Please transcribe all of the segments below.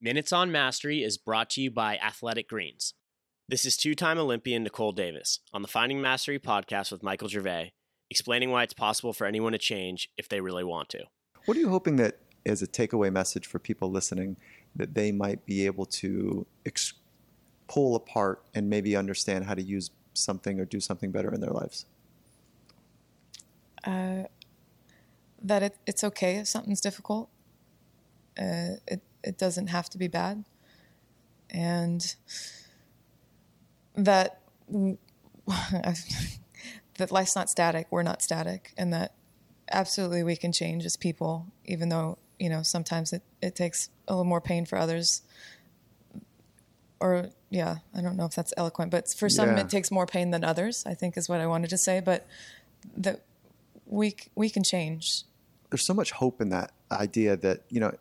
Minutes on Mastery is brought to you by Athletic Greens. This is two time Olympian Nicole Davis on the Finding Mastery podcast with Michael Gervais, explaining why it's possible for anyone to change if they really want to. What are you hoping that as a takeaway message for people listening that they might be able to ex- pull apart and maybe understand how to use something or do something better in their lives? Uh, that it, it's okay if something's difficult. Uh, it it doesn't have to be bad, and that that life's not static. We're not static, and that absolutely we can change as people, even though you know sometimes it, it takes a little more pain for others. Or yeah, I don't know if that's eloquent, but for some Yeah. it takes more pain than others. I think is what I wanted to say, but that we we can change. There's so much hope in that idea that, you know,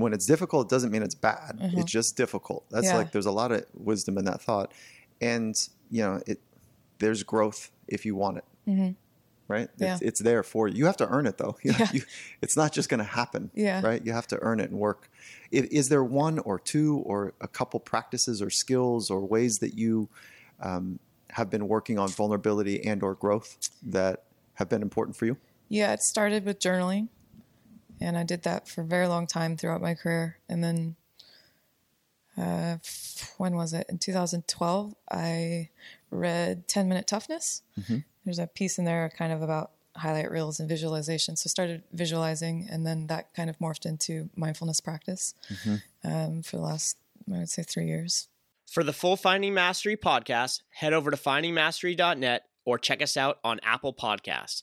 when it's difficult, it doesn't mean it's bad. It's just difficult. That's Yeah. like, there's a lot of wisdom in that thought. And, you know, it, there's growth if you want it. Right? Mm-hmm. Yeah. It's, it's there for you. You have to earn it though. You, Yeah. you, it's not just going to happen. Yeah. Right? You have to earn it and work. Is, is there one or two or a couple practices or skills or ways that you um, have been working on vulnerability and or growth that have been important for you? Yeah, it started with journaling, and I did that for a very long time throughout my career. And then, uh, when was it? In 2012, I read 10 Minute Toughness. There's a piece in there kind of about highlight reels and visualization. So I started visualizing, and then that kind of morphed into mindfulness practice um, for the last, I would say, three years. For the full Finding Mastery podcast, head over to findingmastery.net or check us out on Apple Podcasts.